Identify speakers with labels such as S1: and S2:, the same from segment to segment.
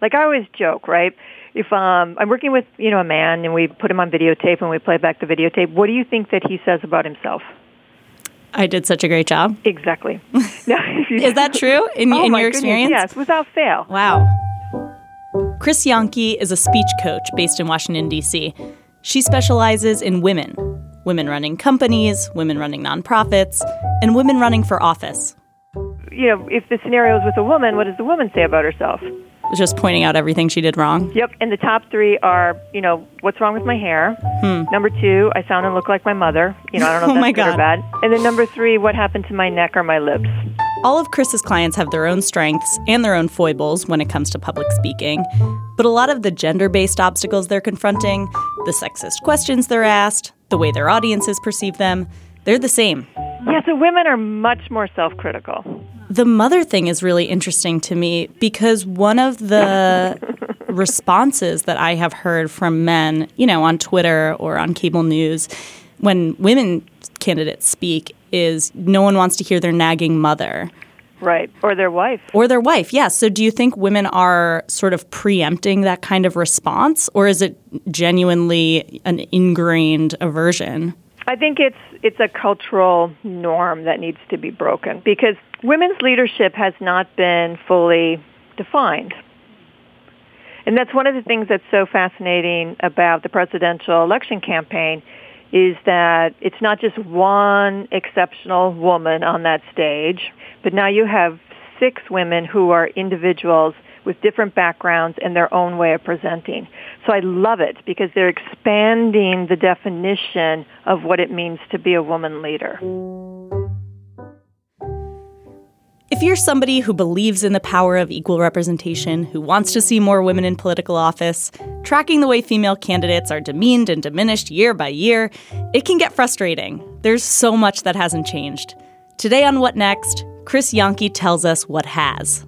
S1: Like I always joke, right? If um, I'm working with you know a man and we put him on videotape and we play back the videotape, what do you think that he says about himself?
S2: I did such a great job.
S1: Exactly. now,
S2: Is that true in,
S1: oh
S2: in your
S1: goodness,
S2: experience?
S1: Yes, without fail.
S2: Wow. Chris Jahnke is a speech coach based in Washington, D.C. She specializes in women women running companies, women running nonprofits, and women running for office.
S1: You know, if the scenario is with a woman, what does the woman say about herself?
S2: Just pointing out everything she did wrong.
S1: Yep. And the top three are, you know, what's wrong with my hair? Number two, I sound and look like my mother. You know, I don't know if
S2: Hmm. Oh
S1: that's good or bad. And then number three, what happened to my neck or my lips?
S2: All of Chris's clients have their own strengths and their own foibles when it comes to public speaking. But a lot of the gender based obstacles they're confronting, the sexist questions they're asked, the way their audiences perceive them, they're the same.
S1: Yeah, so women are much more self-critical.
S2: The mother thing is really interesting to me because one of the responses that I have heard from men, you know, on Twitter or on cable news when women candidates speak is no one wants to hear their nagging mother
S1: Right. Or their wife.
S2: or their wife. Yes. So do you think women are sort of preempting that kind of response or is it genuinely an ingrained aversion?
S1: I think it's it's a cultural norm that needs to be broken because women's leadership has not been fully defined. And that's one of the things that's so fascinating about the presidential election campaign is that it's not just one exceptional woman on that stage, but now you have six women who are individuals with different backgrounds and their own way of presenting. So I love it because they're expanding the definition of what it means to be a woman leader.
S2: If you're somebody who believes in the power of equal representation, who wants to see more women in political office, tracking the way female candidates are demeaned and diminished year by year, it can get frustrating. There's so much that hasn't changed. Today on What Next, Chris Jahnke tells us what has.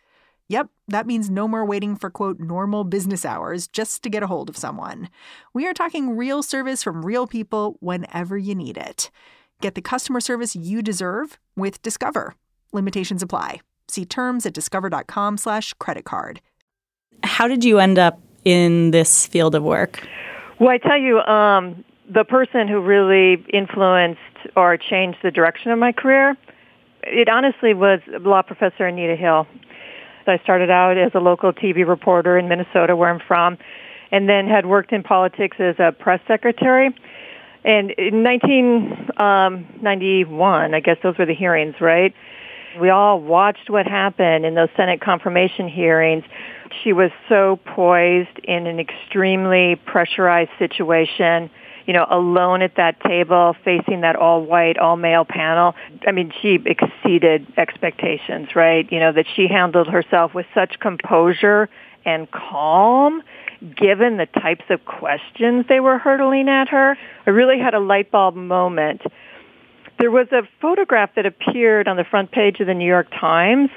S3: Yep, that means no more waiting for quote normal business hours just to get a hold of someone. We are talking real service from real people whenever you need it. Get the customer service you deserve with Discover. Limitations apply. See terms at discover.com slash credit card.
S2: How did you end up in this field of work?
S1: Well, I tell you, um, the person who really influenced or changed the direction of my career, it honestly was law professor Anita Hill. I started out as a local TV reporter in Minnesota, where I'm from, and then had worked in politics as a press secretary. And in 1991, um, I guess those were the hearings, right? We all watched what happened in those Senate confirmation hearings. She was so poised in an extremely pressurized situation, you know, alone at that table facing that all white, all male panel. I mean, she exceeded expectations, right? You know, that she handled herself with such composure and calm given the types of questions they were hurtling at her. I really had a light bulb moment there was a photograph that appeared on the front page of the New York Times,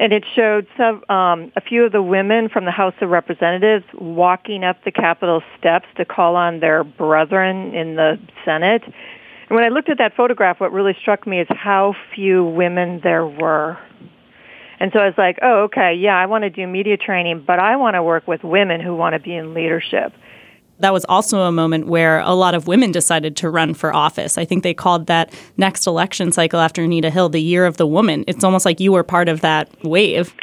S1: and it showed some, um, a few of the women from the House of Representatives walking up the Capitol steps to call on their brethren in the Senate. And when I looked at that photograph, what really struck me is how few women there were. And so I was like, oh, okay, yeah, I want to do media training, but I want to work with women who want to be in leadership
S2: that was also a moment where a lot of women decided to run for office. I think they called that next election cycle after Anita Hill the year of the woman. It's almost like you were part of that wave.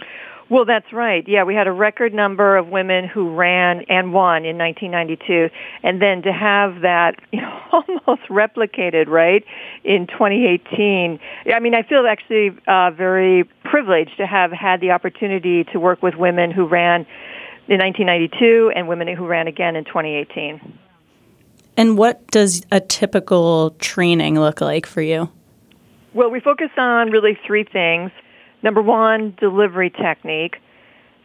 S1: Well, that's right. Yeah, we had a record number of women who ran and won in 1992, and then to have that you know, almost replicated, right, in 2018. I mean, I feel actually uh, very privileged to have had the opportunity to work with women who ran in 1992 and women who ran again in 2018.
S2: And what does a typical training look like for you?
S1: Well, we focus on really three things. Number one, delivery technique.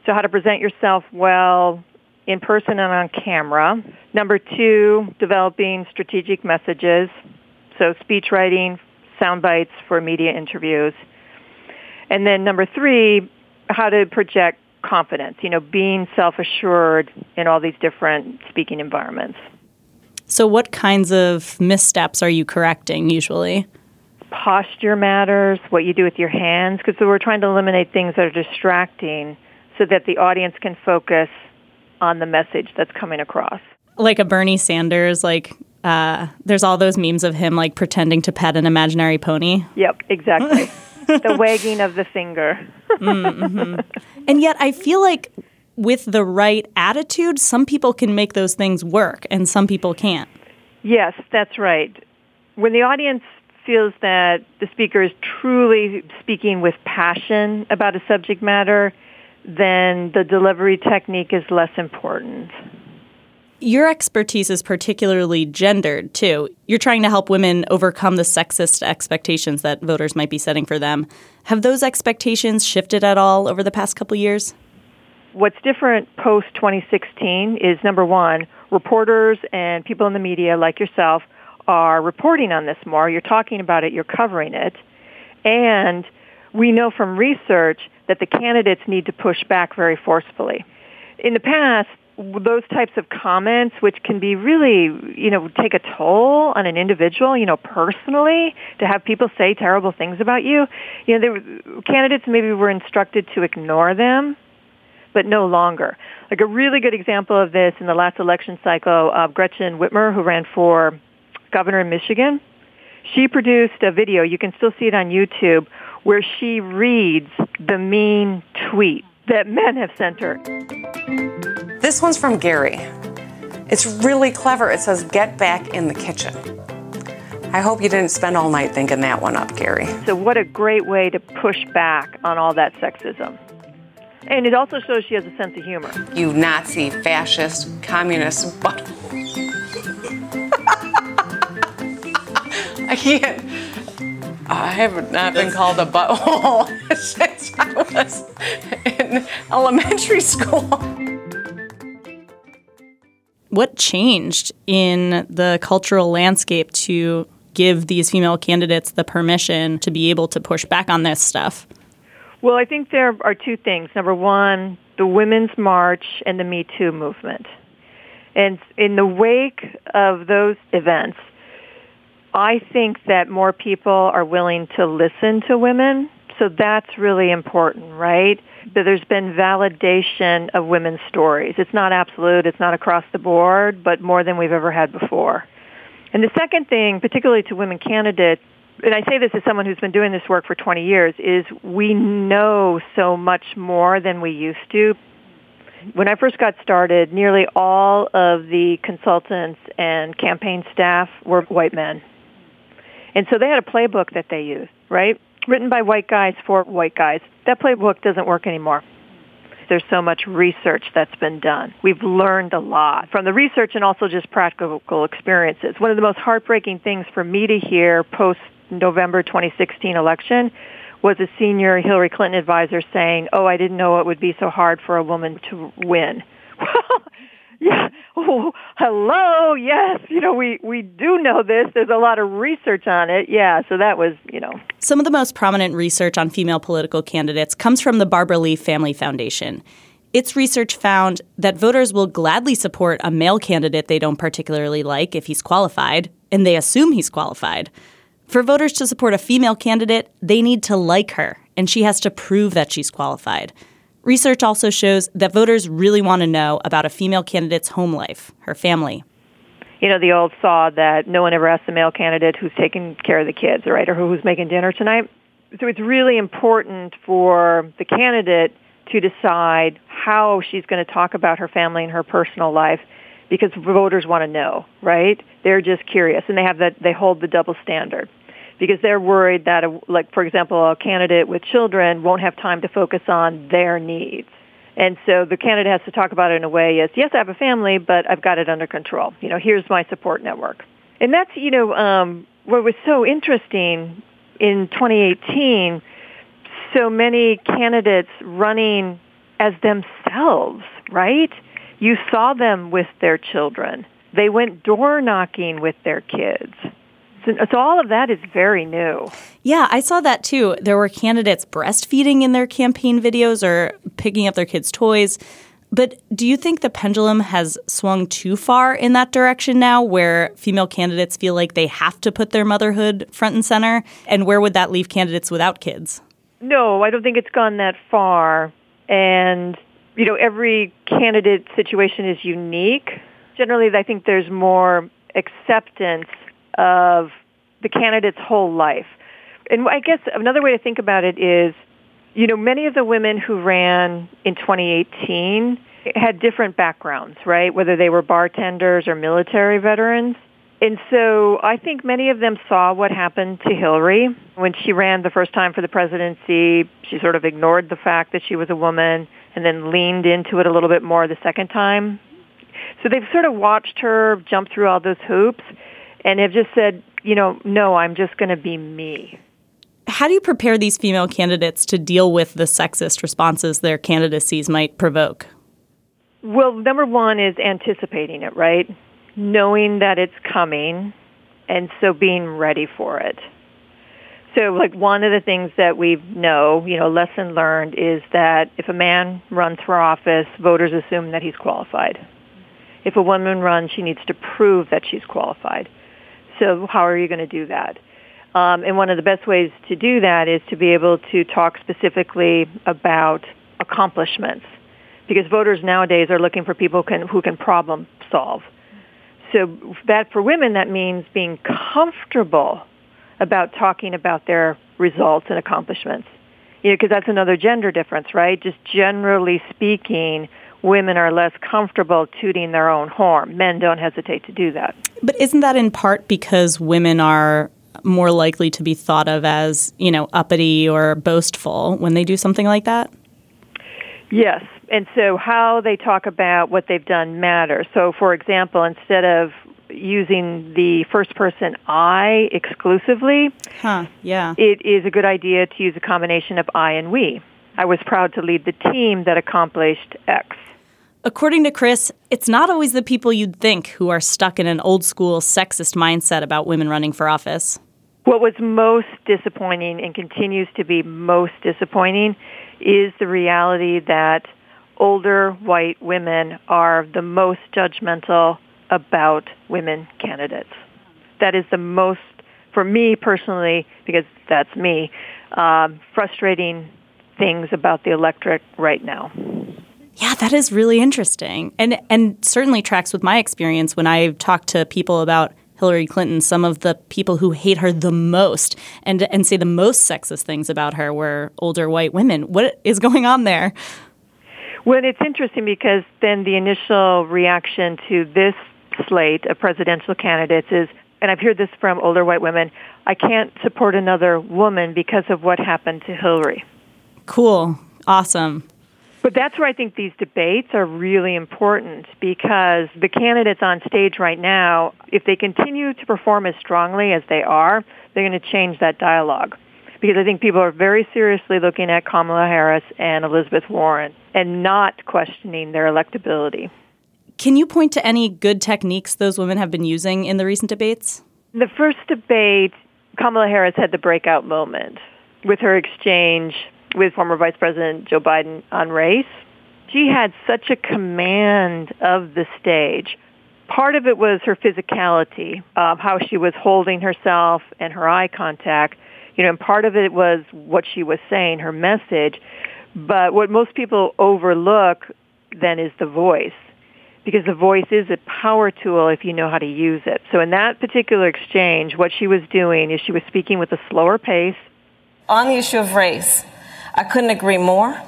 S1: So how to present yourself well in person and on camera. Number two, developing strategic messages. So speech writing, sound bites for media interviews. And then number three, how to project confidence, you know, being self-assured in all these different speaking environments.
S2: So what kinds of missteps are you correcting usually?
S1: posture matters, what you do with your hands, because we're trying to eliminate things that are distracting so that the audience can focus on the message that's coming across.
S2: Like a Bernie Sanders, like uh, there's all those memes of him like pretending to pet an imaginary pony.
S1: Yep, exactly. the wagging of the finger.
S2: mm-hmm. And yet, I feel like with the right attitude, some people can make those things work and some people can't.
S1: Yes, that's right. When the audience feels that the speaker is truly speaking with passion about a subject matter, then the delivery technique is less important.
S2: Your expertise is particularly gendered, too. You're trying to help women overcome the sexist expectations that voters might be setting for them. Have those expectations shifted at all over the past couple years?
S1: What's different post 2016 is number one, reporters and people in the media like yourself are reporting on this more. You're talking about it, you're covering it. And we know from research that the candidates need to push back very forcefully. In the past, those types of comments, which can be really, you know, take a toll on an individual, you know, personally, to have people say terrible things about you, you know, were, candidates maybe were instructed to ignore them, but no longer. Like a really good example of this in the last election cycle, uh, Gretchen Whitmer, who ran for governor in Michigan, she produced a video, you can still see it on YouTube, where she reads the mean tweet that men have sent her.
S4: This one's from Gary. It's really clever. It says, get back in the kitchen. I hope you didn't spend all night thinking that one up, Gary.
S1: So, what a great way to push back on all that sexism. And it also shows she has a sense of humor.
S4: You Nazi, fascist, communist, but. I can't. I have not been called a butthole since I was in elementary school.
S2: What changed in the cultural landscape to give these female candidates the permission to be able to push back on this stuff?
S1: Well, I think there are two things. Number one, the Women's March and the Me Too movement. And in the wake of those events, I think that more people are willing to listen to women. So that's really important, right? That there's been validation of women's stories. It's not absolute, it's not across the board, but more than we've ever had before. And the second thing, particularly to women candidates, and I say this as someone who's been doing this work for 20 years, is we know so much more than we used to. When I first got started, nearly all of the consultants and campaign staff were white men. And so they had a playbook that they used, right? Written by white guys for white guys. That playbook doesn't work anymore. There's so much research that's been done. We've learned a lot from the research and also just practical experiences. One of the most heartbreaking things for me to hear post November 2016 election was a senior Hillary Clinton advisor saying, "Oh, I didn't know it would be so hard for a woman to win." yeah, oh, hello, yes, you know, we, we do know this. There's a lot of research on it. Yeah, so that was, you know.
S2: Some of the most prominent research on female political candidates comes from the Barbara Lee Family Foundation. Its research found that voters will gladly support a male candidate they don't particularly like if he's qualified, and they assume he's qualified. For voters to support a female candidate, they need to like her, and she has to prove that she's qualified. Research also shows that voters really want to know about a female candidate's home life, her family.
S1: You know, the old saw that no one ever asks the male candidate who's taking care of the kids, right, or who's making dinner tonight. So it's really important for the candidate to decide how she's going to talk about her family and her personal life because voters want to know, right? They're just curious and they have that they hold the double standard because they're worried that a, like for example a candidate with children won't have time to focus on their needs. And so the candidate has to talk about it in a way as, yes, I have a family, but I've got it under control. You know, here's my support network. And that's, you know, um, what was so interesting in 2018, so many candidates running as themselves, right? You saw them with their children. They went door knocking with their kids. So, so, all of that is very new.
S2: Yeah, I saw that too. There were candidates breastfeeding in their campaign videos or picking up their kids' toys. But do you think the pendulum has swung too far in that direction now where female candidates feel like they have to put their motherhood front and center? And where would that leave candidates without kids?
S1: No, I don't think it's gone that far. And, you know, every candidate situation is unique. Generally, I think there's more acceptance of the candidate's whole life. And I guess another way to think about it is, you know, many of the women who ran in 2018 had different backgrounds, right? Whether they were bartenders or military veterans. And so I think many of them saw what happened to Hillary when she ran the first time for the presidency. She sort of ignored the fact that she was a woman and then leaned into it a little bit more the second time. So they've sort of watched her jump through all those hoops and have just said, you know, no, I'm just going to be me.
S2: How do you prepare these female candidates to deal with the sexist responses their candidacies might provoke?
S1: Well, number one is anticipating it, right? Knowing that it's coming, and so being ready for it. So, like one of the things that we know, you know, lesson learned is that if a man runs for office, voters assume that he's qualified. If a woman runs, she needs to prove that she's qualified. So how are you going to do that? Um, and one of the best ways to do that is to be able to talk specifically about accomplishments, because voters nowadays are looking for people can, who can problem solve. So that for women, that means being comfortable about talking about their results and accomplishments. You know, because that's another gender difference, right? Just generally speaking, women are less comfortable tooting their own horn. Men don't hesitate to do that.
S2: But isn't that in part because women are more likely to be thought of as, you know, uppity or boastful when they do something like that?
S1: Yes. And so how they talk about what they've done matters. So for example, instead of using the first person I exclusively,
S2: huh, yeah.
S1: it is a good idea to use a combination of I and we. I was proud to lead the team that accomplished X.
S2: According to Chris, it's not always the people you'd think who are stuck in an old school sexist mindset about women running for office.
S1: What was most disappointing and continues to be most disappointing is the reality that older white women are the most judgmental about women candidates. That is the most, for me personally, because that's me, um, frustrating things about the electorate right now.
S2: Yeah, that is really interesting. And and certainly tracks with my experience when I've talked to people about Hillary Clinton, some of the people who hate her the most and and say the most sexist things about her were older white women. What is going on there?
S1: Well, it's interesting because then the initial reaction to this slate of presidential candidates is and I've heard this from older white women, I can't support another woman because of what happened to Hillary.
S2: Cool. Awesome.
S1: But that's where I think these debates are really important because the candidates on stage right now, if they continue to perform as strongly as they are, they're going to change that dialogue. Because I think people are very seriously looking at Kamala Harris and Elizabeth Warren and not questioning their electability.
S2: Can you point to any good techniques those women have been using in the recent debates?
S1: The first debate, Kamala Harris had the breakout moment with her exchange with former Vice President Joe Biden on race. She had such a command of the stage. Part of it was her physicality, of how she was holding herself and her eye contact. You know, and part of it was what she was saying, her message. But what most people overlook then is the voice because the voice is a power tool if you know how to use it. So in that particular exchange, what she was doing is she was speaking with a slower pace.
S5: On the issue of race, I couldn't agree more.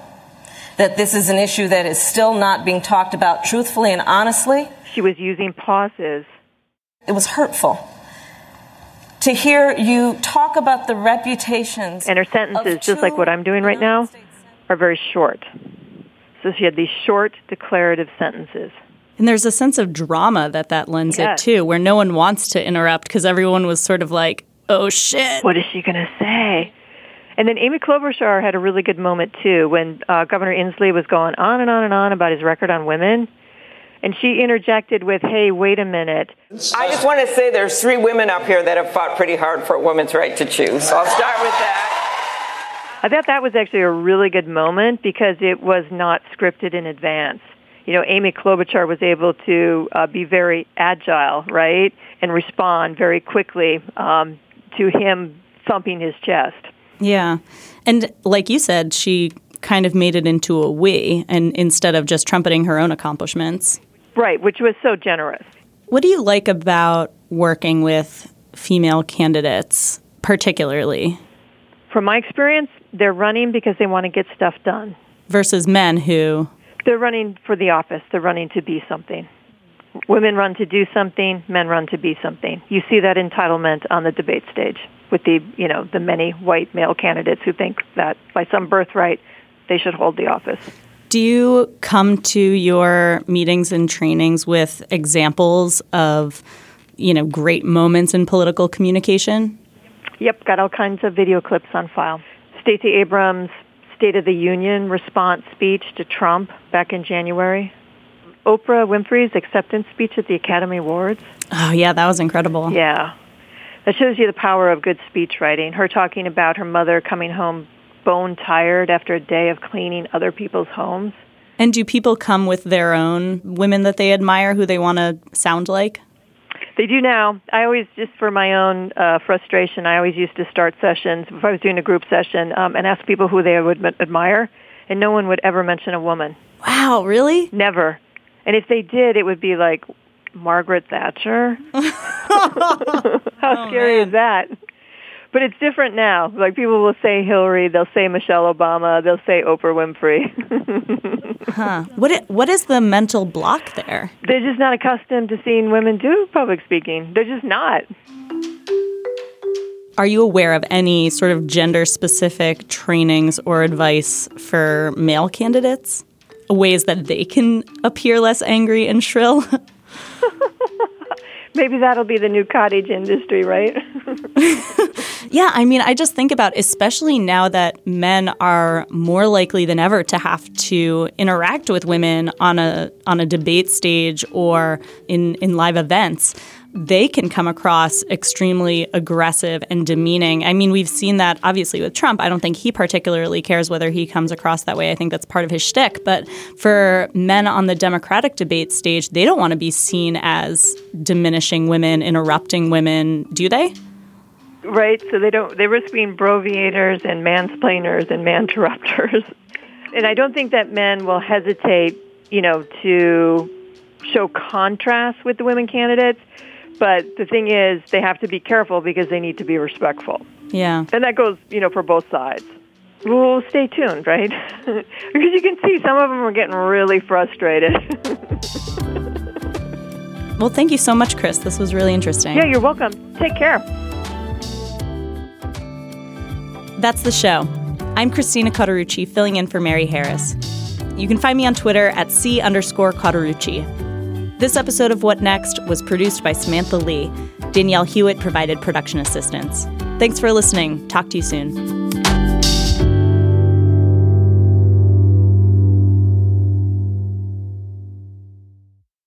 S5: that this is an issue that is still not being talked about truthfully and honestly.
S1: She was using pauses.
S5: It was hurtful to hear you talk about the reputations.
S1: And her sentences, just like what I'm doing right now, are very short. So she had these short declarative sentences.
S2: And there's a sense of drama that that lends yes. it too, where no one wants to interrupt because everyone was sort of like, oh shit.
S1: What is she going to say? And then Amy Klobuchar had a really good moment too when uh, Governor Inslee was going on and on and on about his record on women. And she interjected with, hey, wait a minute.
S6: I just want to say there's three women up here that have fought pretty hard for a woman's right to choose. So I'll start with that.
S1: I thought that was actually a really good moment because it was not scripted in advance. You know, Amy Klobuchar was able to uh, be very agile, right, and respond very quickly um, to him thumping his chest.
S2: Yeah. And like you said, she kind of made it into a we and instead of just trumpeting her own accomplishments.
S1: Right, which was so generous.
S2: What do you like about working with female candidates particularly?
S1: From my experience, they're running because they want to get stuff done.
S2: Versus men who
S1: they're running for the office, they're running to be something. Women run to do something, men run to be something. You see that entitlement on the debate stage with the, you know, the many white male candidates who think that by some birthright they should hold the office.
S2: Do you come to your meetings and trainings with examples of, you know, great moments in political communication?
S1: Yep, got all kinds of video clips on file. Stacey Abrams' State of the Union response speech to Trump back in January. Oprah Winfrey's acceptance speech at the Academy Awards.
S2: Oh, yeah, that was incredible.
S1: Yeah. That shows you the power of good speech writing. Her talking about her mother coming home bone tired after a day of cleaning other people's homes.
S2: And do people come with their own women that they admire who they want to sound like?
S1: They do now. I always, just for my own uh, frustration, I always used to start sessions, if I was doing a group session, um, and ask people who they would admire, and no one would ever mention a woman.
S2: Wow, really?
S1: Never. And if they did, it would be like Margaret Thatcher. How oh, scary man. is that? But it's different now. Like people will say Hillary, they'll say Michelle Obama, they'll say Oprah Winfrey.
S2: huh. What it, what is the mental block there?
S1: They're just not accustomed to seeing women do public speaking. They're just not.
S2: Are you aware of any sort of gender specific trainings or advice for male candidates? Ways that they can appear less angry and shrill?
S1: Maybe that'll be the new cottage industry, right?
S2: yeah, I mean, I just think about especially now that men are more likely than ever to have to interact with women on a on a debate stage or in in live events they can come across extremely aggressive and demeaning. I mean, we've seen that obviously with Trump. I don't think he particularly cares whether he comes across that way. I think that's part of his shtick. But for men on the Democratic debate stage, they don't want to be seen as diminishing women, interrupting women, do they?
S1: Right. So they don't. They risk being broviators and mansplainers and manterrupters. and I don't think that men will hesitate, you know, to show contrast with the women candidates but the thing is, they have to be careful because they need to be respectful.
S2: Yeah.
S1: And that goes, you know, for both sides. We'll stay tuned, right? because you can see some of them are getting really frustrated.
S2: well, thank you so much, Chris. This was really interesting.
S1: Yeah, you're welcome. Take care.
S2: That's the show. I'm Christina Cauterucci, filling in for Mary Harris. You can find me on Twitter at C underscore Cauterucci. This episode of What Next was produced by Samantha Lee. Danielle Hewitt provided production assistance. Thanks for listening. Talk to you soon.